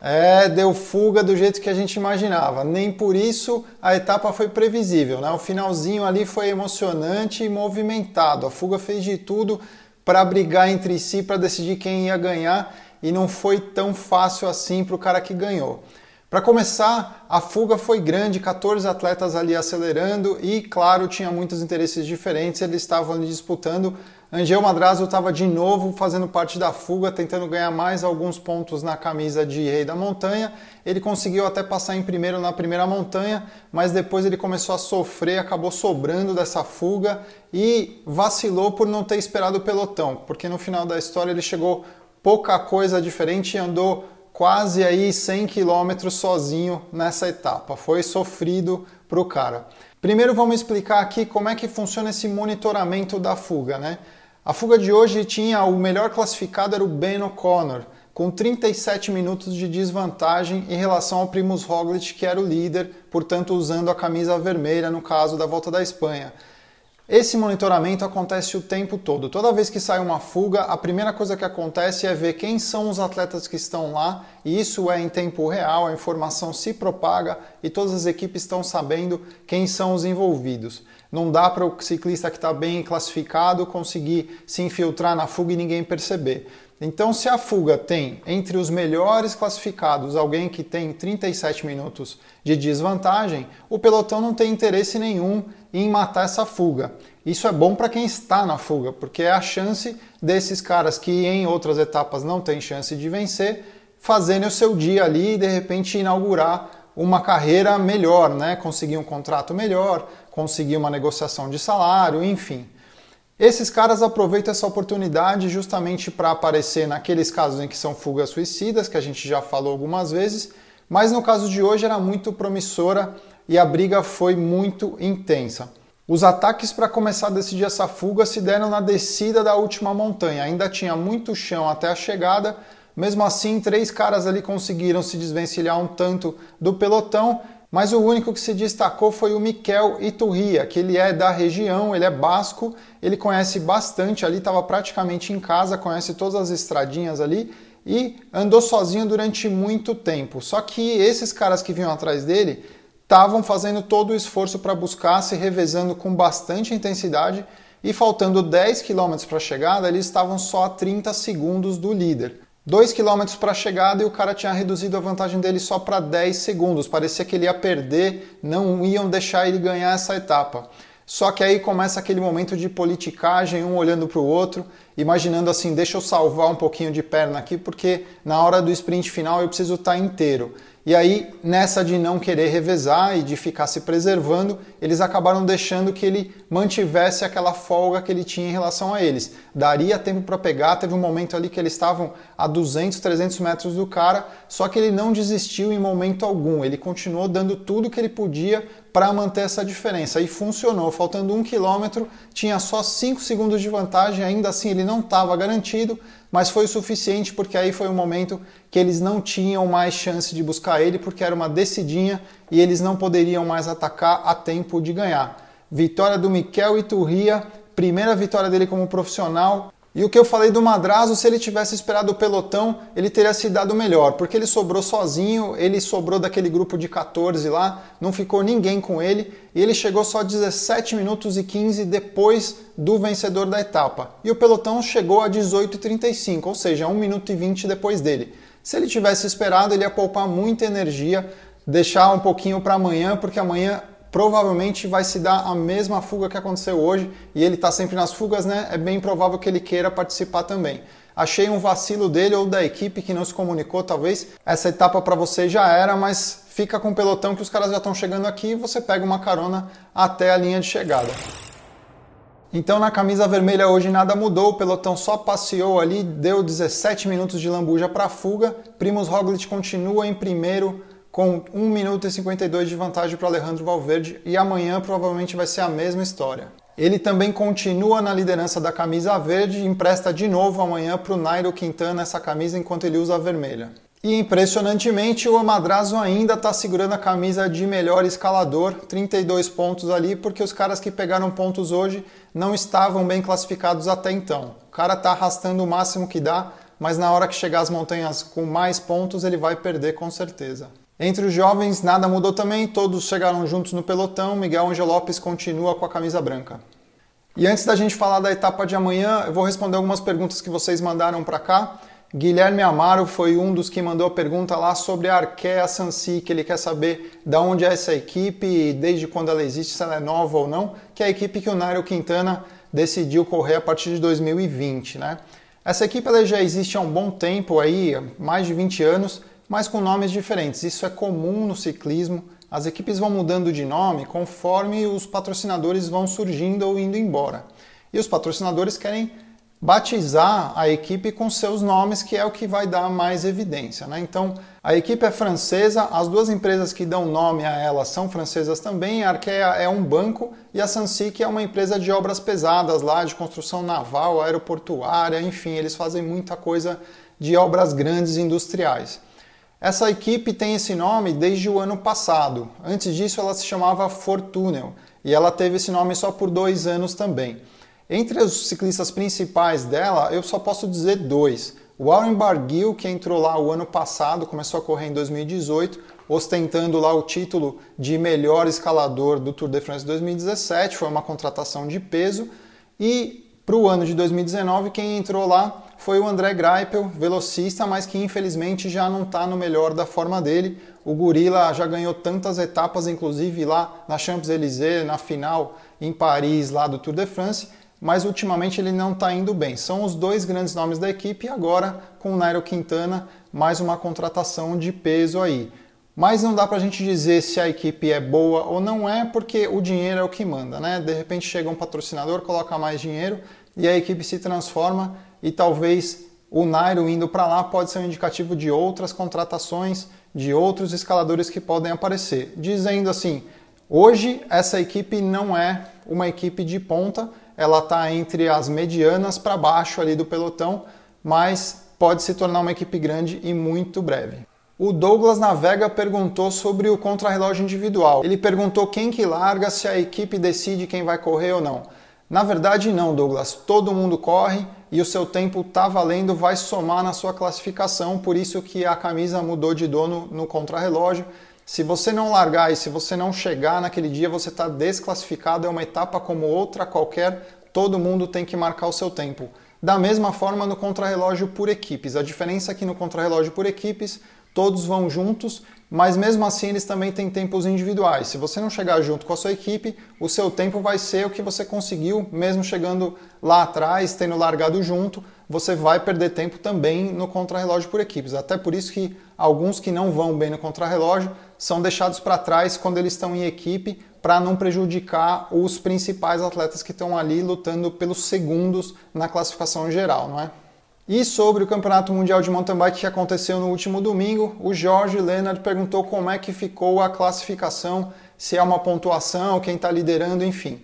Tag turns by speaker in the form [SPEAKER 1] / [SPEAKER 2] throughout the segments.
[SPEAKER 1] É, deu fuga do jeito que a gente imaginava. Nem por isso a etapa foi previsível, né? O finalzinho ali foi emocionante e movimentado. A fuga fez de tudo para brigar entre si para decidir quem ia ganhar e não foi tão fácil assim para o cara que ganhou. Para começar, a fuga foi grande, 14 atletas ali acelerando e, claro, tinha muitos interesses diferentes, eles estavam ali disputando. Angel Madrazo estava de novo fazendo parte da fuga, tentando ganhar mais alguns pontos na camisa de Rei da Montanha. Ele conseguiu até passar em primeiro na primeira montanha, mas depois ele começou a sofrer, acabou sobrando dessa fuga e vacilou por não ter esperado o pelotão, porque no final da história ele chegou pouca coisa diferente e andou quase aí 100 quilômetros sozinho nessa etapa. Foi sofrido para o cara. Primeiro vamos explicar aqui como é que funciona esse monitoramento da fuga, né? A fuga de hoje tinha o melhor classificado era o Ben O'Connor, com 37 minutos de desvantagem em relação ao Primus Roglic, que era o líder, portanto usando a camisa vermelha no caso da Volta da Espanha. Esse monitoramento acontece o tempo todo. Toda vez que sai uma fuga, a primeira coisa que acontece é ver quem são os atletas que estão lá, e isso é em tempo real, a informação se propaga e todas as equipes estão sabendo quem são os envolvidos. Não dá para o ciclista que está bem classificado conseguir se infiltrar na fuga e ninguém perceber. Então, se a fuga tem entre os melhores classificados alguém que tem 37 minutos de desvantagem, o pelotão não tem interesse nenhum em matar essa fuga. Isso é bom para quem está na fuga, porque é a chance desses caras que em outras etapas não têm chance de vencer, fazerem o seu dia ali e de repente inaugurar uma carreira melhor, né? Conseguir um contrato melhor, conseguir uma negociação de salário, enfim. Esses caras aproveitam essa oportunidade justamente para aparecer naqueles casos em que são fugas suicidas, que a gente já falou algumas vezes, mas no caso de hoje era muito promissora e a briga foi muito intensa. Os ataques para começar a decidir essa fuga se deram na descida da última montanha. Ainda tinha muito chão até a chegada, mesmo assim, três caras ali conseguiram se desvencilhar um tanto do pelotão mas o único que se destacou foi o Miquel Iturria, que ele é da região, ele é basco, ele conhece bastante ali, estava praticamente em casa, conhece todas as estradinhas ali e andou sozinho durante muito tempo. Só que esses caras que vinham atrás dele estavam fazendo todo o esforço para buscar, se revezando com bastante intensidade e faltando 10 km para a chegada, eles estavam só a 30 segundos do líder. 2 km para a chegada e o cara tinha reduzido a vantagem dele só para 10 segundos. Parecia que ele ia perder, não iam deixar ele ganhar essa etapa. Só que aí começa aquele momento de politicagem, um olhando para o outro, imaginando assim: deixa eu salvar um pouquinho de perna aqui, porque na hora do sprint final eu preciso estar tá inteiro. E aí, nessa de não querer revezar e de ficar se preservando, eles acabaram deixando que ele mantivesse aquela folga que ele tinha em relação a eles. Daria tempo para pegar, teve um momento ali que eles estavam a 200, 300 metros do cara, só que ele não desistiu em momento algum, ele continuou dando tudo que ele podia para manter essa diferença. E funcionou. Faltando um quilômetro, tinha só 5 segundos de vantagem, ainda assim ele não estava garantido, mas foi o suficiente porque aí foi o momento que eles não tinham mais chance de buscar ele, porque era uma decidinha e eles não poderiam mais atacar a tempo de ganhar. Vitória do Miquel Iturria, primeira vitória dele como profissional, e o que eu falei do Madrazo, se ele tivesse esperado o pelotão, ele teria se dado melhor, porque ele sobrou sozinho, ele sobrou daquele grupo de 14 lá, não ficou ninguém com ele, e ele chegou só 17 minutos e 15 depois do vencedor da etapa. E o pelotão chegou a 18 e 35, ou seja, 1 minuto e 20 depois dele. Se ele tivesse esperado, ele ia poupar muita energia, deixar um pouquinho para amanhã, porque amanhã provavelmente vai se dar a mesma fuga que aconteceu hoje e ele está sempre nas fugas, né? É bem provável que ele queira participar também. Achei um vacilo dele ou da equipe que não se comunicou, talvez essa etapa para você já era, mas fica com o pelotão que os caras já estão chegando aqui e você pega uma carona até a linha de chegada. Então na camisa vermelha hoje nada mudou, o pelotão só passeou ali, deu 17 minutos de lambuja para a fuga. Primus Roglic continua em primeiro com 1 minuto e 52 de vantagem para Alejandro Valverde e amanhã provavelmente vai ser a mesma história. Ele também continua na liderança da camisa verde e empresta de novo amanhã para o Nairo Quintana essa camisa enquanto ele usa a vermelha. E impressionantemente o Amadrazo ainda está segurando a camisa de melhor escalador, 32 pontos ali, porque os caras que pegaram pontos hoje não estavam bem classificados até então. O cara está arrastando o máximo que dá, mas na hora que chegar às montanhas com mais pontos, ele vai perder com certeza. Entre os jovens, nada mudou também, todos chegaram juntos no pelotão. Miguel Angel Lopes continua com a camisa branca. E antes da gente falar da etapa de amanhã, eu vou responder algumas perguntas que vocês mandaram para cá. Guilherme Amaro foi um dos que mandou a pergunta lá sobre a Arkea Sansi, que ele quer saber de onde é essa equipe, desde quando ela existe, se ela é nova ou não, que é a equipe que o Nairo Quintana decidiu correr a partir de 2020, né? Essa equipe ela já existe há um bom tempo aí, mais de 20 anos, mas com nomes diferentes. Isso é comum no ciclismo. As equipes vão mudando de nome conforme os patrocinadores vão surgindo ou indo embora. E os patrocinadores querem batizar a equipe com seus nomes, que é o que vai dar mais evidência. Né? Então, a equipe é francesa, as duas empresas que dão nome a ela são francesas também. A Arkea é um banco e a Sansic é uma empresa de obras pesadas lá, de construção naval, aeroportuária, enfim, eles fazem muita coisa de obras grandes industriais. Essa equipe tem esse nome desde o ano passado. Antes disso, ela se chamava Fortunel e ela teve esse nome só por dois anos também. Entre os ciclistas principais dela, eu só posso dizer dois. O Warren Barguil, que entrou lá o ano passado, começou a correr em 2018, ostentando lá o título de melhor escalador do Tour de France 2017, foi uma contratação de peso. E para o ano de 2019, quem entrou lá foi o André Greipel, velocista, mas que infelizmente já não está no melhor da forma dele. O Gorila já ganhou tantas etapas, inclusive lá na Champs-Élysées, na final em Paris, lá do Tour de France, mas ultimamente ele não está indo bem. São os dois grandes nomes da equipe e agora com o Nairo Quintana, mais uma contratação de peso aí. Mas não dá para a gente dizer se a equipe é boa ou não é, porque o dinheiro é o que manda, né? De repente chega um patrocinador, coloca mais dinheiro e a equipe se transforma e talvez o Nairo indo para lá pode ser um indicativo de outras contratações, de outros escaladores que podem aparecer. Dizendo assim, hoje essa equipe não é uma equipe de ponta, ela está entre as medianas para baixo ali do pelotão, mas pode se tornar uma equipe grande e muito breve. O Douglas Navega perguntou sobre o contrarrelógio individual. Ele perguntou quem que larga, se a equipe decide quem vai correr ou não. Na verdade, não, Douglas. Todo mundo corre e o seu tempo está valendo, vai somar na sua classificação. Por isso que a camisa mudou de dono no contrarrelógio. Se você não largar e se você não chegar naquele dia, você está desclassificado. É uma etapa como outra qualquer. Todo mundo tem que marcar o seu tempo. Da mesma forma no contrarrelógio por equipes. A diferença é que no contrarrelógio por equipes todos vão juntos, mas mesmo assim eles também têm tempos individuais. Se você não chegar junto com a sua equipe, o seu tempo vai ser o que você conseguiu, mesmo chegando lá atrás, tendo largado junto, você vai perder tempo também no contrarrelógio por equipes. Até por isso que alguns que não vão bem no contrarrelógio são deixados para trás quando eles estão em equipe, para não prejudicar os principais atletas que estão ali lutando pelos segundos na classificação geral, não é? E sobre o Campeonato Mundial de Mountain Bike que aconteceu no último domingo, o Jorge Leonard perguntou como é que ficou a classificação, se é uma pontuação, quem está liderando, enfim.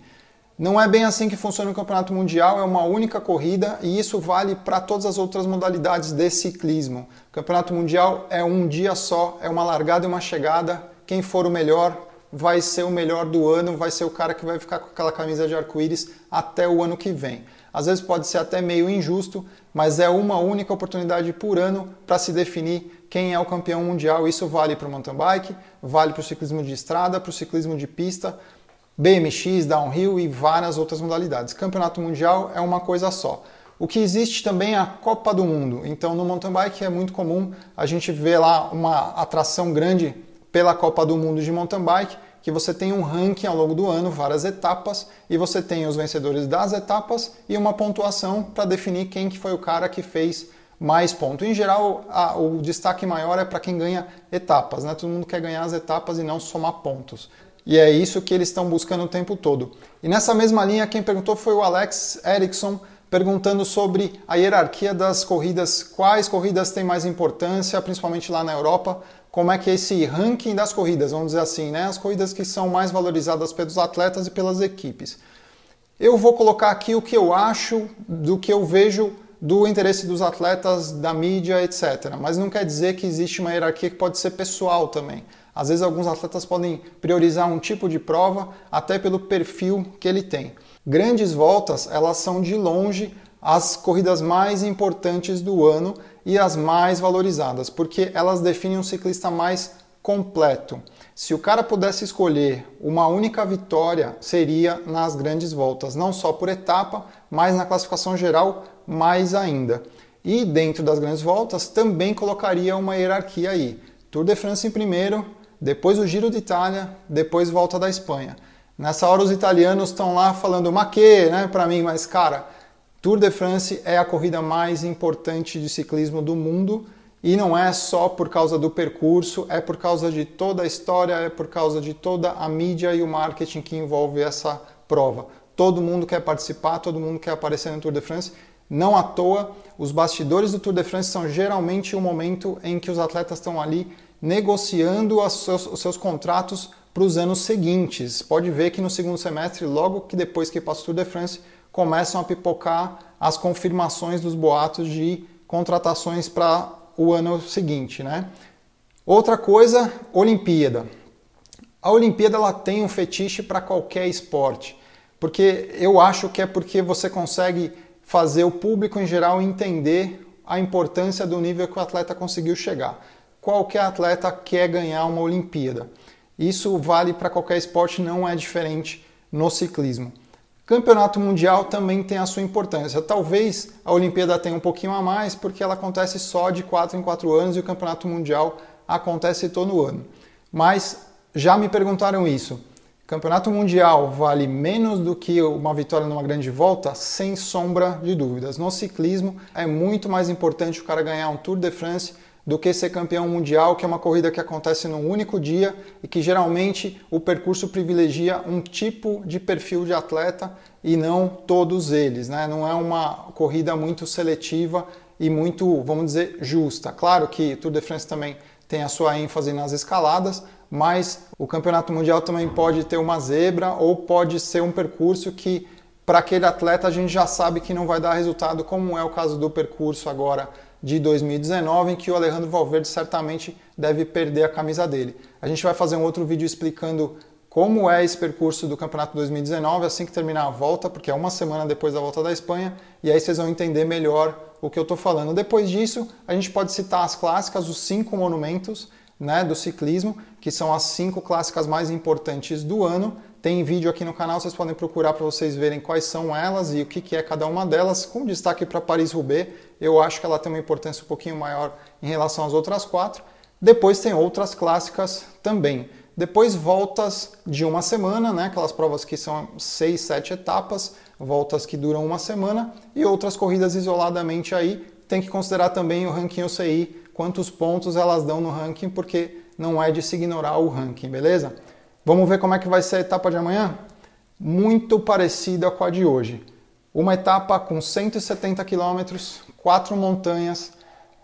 [SPEAKER 1] Não é bem assim que funciona o Campeonato Mundial, é uma única corrida e isso vale para todas as outras modalidades de ciclismo. O Campeonato Mundial é um dia só, é uma largada e uma chegada. Quem for o melhor vai ser o melhor do ano, vai ser o cara que vai ficar com aquela camisa de arco-íris até o ano que vem. Às vezes pode ser até meio injusto, mas é uma única oportunidade por ano para se definir quem é o campeão mundial. Isso vale para o mountain bike, vale para o ciclismo de estrada, para o ciclismo de pista, BMX, downhill e várias outras modalidades. Campeonato mundial é uma coisa só. O que existe também é a Copa do Mundo. Então, no mountain bike é muito comum a gente ver lá uma atração grande pela Copa do Mundo de mountain bike, que você tem um ranking ao longo do ano, várias etapas, e você tem os vencedores das etapas e uma pontuação para definir quem que foi o cara que fez mais pontos. Em geral, a, o destaque maior é para quem ganha etapas, né? Todo mundo quer ganhar as etapas e não somar pontos. E é isso que eles estão buscando o tempo todo. E nessa mesma linha, quem perguntou foi o Alex Erickson, perguntando sobre a hierarquia das corridas, quais corridas têm mais importância, principalmente lá na Europa, como é que é esse ranking das corridas, vamos dizer assim, né? As corridas que são mais valorizadas pelos atletas e pelas equipes. Eu vou colocar aqui o que eu acho do que eu vejo do interesse dos atletas, da mídia, etc. Mas não quer dizer que existe uma hierarquia que pode ser pessoal também. Às vezes alguns atletas podem priorizar um tipo de prova até pelo perfil que ele tem. Grandes voltas, elas são de longe as corridas mais importantes do ano e as mais valorizadas, porque elas definem um ciclista mais completo. Se o cara pudesse escolher uma única vitória, seria nas grandes voltas, não só por etapa, mas na classificação geral, mais ainda. E dentro das grandes voltas, também colocaria uma hierarquia aí. Tour de France em primeiro, depois o Giro de Itália, depois Volta da Espanha. Nessa hora os italianos estão lá falando maquê, né, para mim, mas cara, Tour de France é a corrida mais importante de ciclismo do mundo e não é só por causa do percurso, é por causa de toda a história, é por causa de toda a mídia e o marketing que envolve essa prova. Todo mundo quer participar, todo mundo quer aparecer no Tour de France. Não à toa, os bastidores do Tour de France são geralmente o momento em que os atletas estão ali negociando os seus, os seus contratos para os anos seguintes. Pode ver que no segundo semestre, logo que depois que passa o Tour de France, começam a pipocar as confirmações dos boatos de contratações para o ano seguinte, né? Outra coisa, Olimpíada. A Olimpíada ela tem um fetiche para qualquer esporte, porque eu acho que é porque você consegue fazer o público em geral entender a importância do nível que o atleta conseguiu chegar. Qualquer atleta quer ganhar uma Olimpíada. Isso vale para qualquer esporte, não é diferente no ciclismo. Campeonato Mundial também tem a sua importância. Talvez a Olimpíada tenha um pouquinho a mais, porque ela acontece só de 4 em 4 anos e o Campeonato Mundial acontece todo ano. Mas já me perguntaram isso. Campeonato Mundial vale menos do que uma vitória numa grande volta? Sem sombra de dúvidas. No ciclismo é muito mais importante o cara ganhar um Tour de France do que ser campeão mundial, que é uma corrida que acontece num único dia e que geralmente o percurso privilegia um tipo de perfil de atleta e não todos eles, né? Não é uma corrida muito seletiva e muito, vamos dizer, justa. Claro que Tour de France também tem a sua ênfase nas escaladas, mas o Campeonato Mundial também pode ter uma zebra ou pode ser um percurso que para aquele atleta a gente já sabe que não vai dar resultado, como é o caso do percurso agora de 2019, em que o Alejandro Valverde certamente deve perder a camisa dele. A gente vai fazer um outro vídeo explicando como é esse percurso do Campeonato 2019 assim que terminar a volta, porque é uma semana depois da volta da Espanha, e aí vocês vão entender melhor o que eu estou falando. Depois disso, a gente pode citar as clássicas, os cinco monumentos né, do ciclismo, que são as cinco clássicas mais importantes do ano. Tem vídeo aqui no canal, vocês podem procurar para vocês verem quais são elas e o que, é cada uma delas, com destaque para Paris-Roubaix. Eu acho que ela tem uma importância um pouquinho maior em relação às outras quatro. Depois tem outras clássicas também. Depois voltas de uma semana, né? aquelas provas que são seis, sete etapas, voltas que duram uma semana e outras corridas isoladamente aí. Tem que considerar também o ranking UCI, quantos pontos elas dão no ranking, porque não é de se ignorar o ranking, beleza? Vamos ver como é que vai ser a etapa de amanhã? Muito parecida com a de hoje. Uma etapa com 170 quilômetros, quatro montanhas,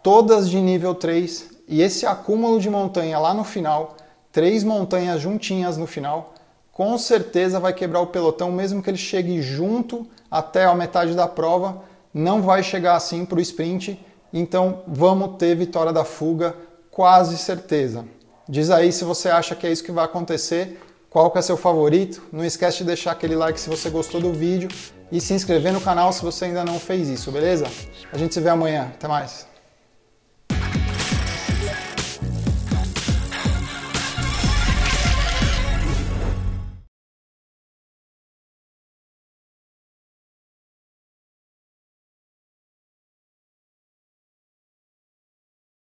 [SPEAKER 1] todas de nível 3, e esse acúmulo de montanha lá no final, três montanhas juntinhas no final, com certeza vai quebrar o pelotão, mesmo que ele chegue junto até a metade da prova, não vai chegar assim para o sprint, então vamos ter vitória da fuga, quase certeza. Diz aí se você acha que é isso que vai acontecer, qual que é seu favorito. Não esquece de deixar aquele like se você gostou do vídeo e se inscrever no canal se você ainda não fez isso, beleza? A gente se vê amanhã. Até mais.